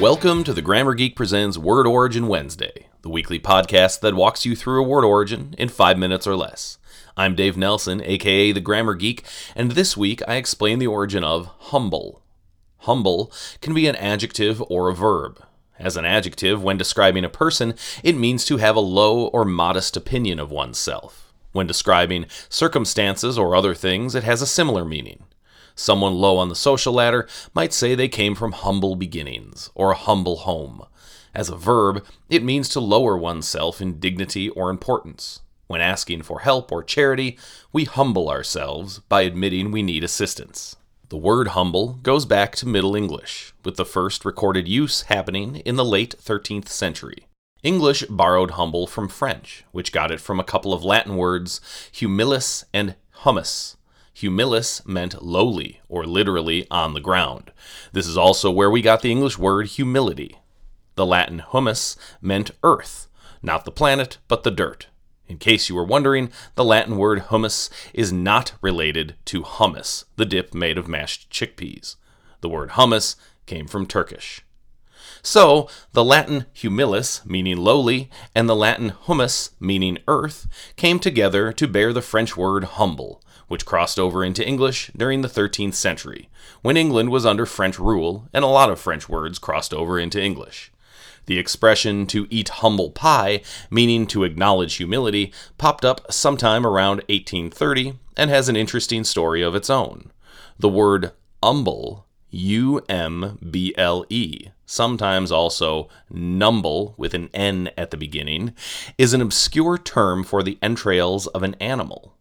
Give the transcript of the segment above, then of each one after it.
Welcome to the Grammar Geek Presents Word Origin Wednesday, the weekly podcast that walks you through a word origin in five minutes or less. I'm Dave Nelson, aka the Grammar Geek, and this week I explain the origin of humble. Humble can be an adjective or a verb. As an adjective, when describing a person, it means to have a low or modest opinion of oneself. When describing circumstances or other things, it has a similar meaning. Someone low on the social ladder might say they came from humble beginnings or a humble home. As a verb, it means to lower oneself in dignity or importance. When asking for help or charity, we humble ourselves by admitting we need assistance. The word humble goes back to Middle English, with the first recorded use happening in the late 13th century. English borrowed humble from French, which got it from a couple of Latin words, humilis and humus, Humilis meant lowly, or literally on the ground. This is also where we got the English word humility. The Latin humus meant earth, not the planet, but the dirt. In case you were wondering, the Latin word humus is not related to hummus, the dip made of mashed chickpeas. The word hummus came from Turkish. So, the Latin humilis, meaning lowly, and the Latin humus, meaning earth, came together to bear the French word humble, which crossed over into English during the 13th century, when England was under French rule and a lot of French words crossed over into English. The expression to eat humble pie, meaning to acknowledge humility, popped up sometime around 1830 and has an interesting story of its own. The word umble, U M B L E, sometimes also numble with an N at the beginning, is an obscure term for the entrails of an animal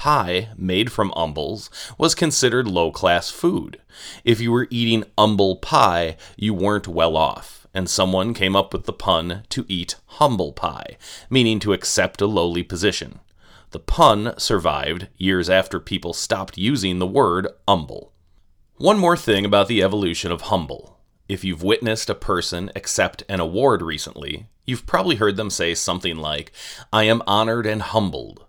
pie made from umbles was considered low class food. If you were eating umble pie, you weren't well off, and someone came up with the pun to eat humble pie, meaning to accept a lowly position. The pun survived years after people stopped using the word umble. One more thing about the evolution of humble. If you've witnessed a person accept an award recently, you've probably heard them say something like, I am honored and humbled,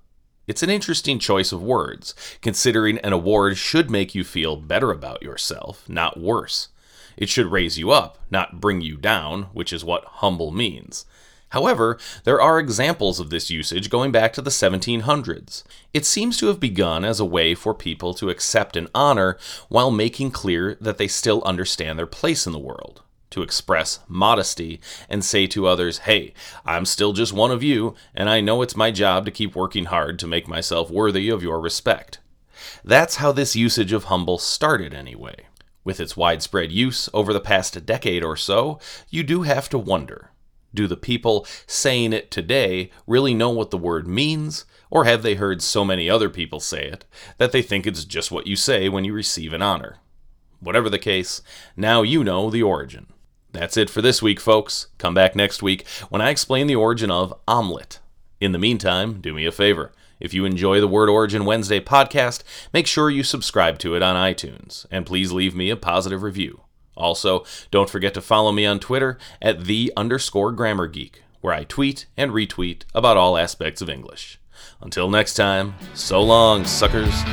it's an interesting choice of words, considering an award should make you feel better about yourself, not worse. It should raise you up, not bring you down, which is what humble means. However, there are examples of this usage going back to the 1700s. It seems to have begun as a way for people to accept an honor while making clear that they still understand their place in the world to express modesty and say to others, hey, I'm still just one of you, and I know it's my job to keep working hard to make myself worthy of your respect. That's how this usage of humble started, anyway. With its widespread use over the past decade or so, you do have to wonder do the people saying it today really know what the word means, or have they heard so many other people say it that they think it's just what you say when you receive an honor? Whatever the case, now you know the origin. That's it for this week, folks. Come back next week when I explain the origin of omelet. In the meantime, do me a favor. If you enjoy the Word Origin Wednesday podcast, make sure you subscribe to it on iTunes, and please leave me a positive review. Also, don't forget to follow me on Twitter at the underscore grammar geek, where I tweet and retweet about all aspects of English. Until next time, so long, suckers.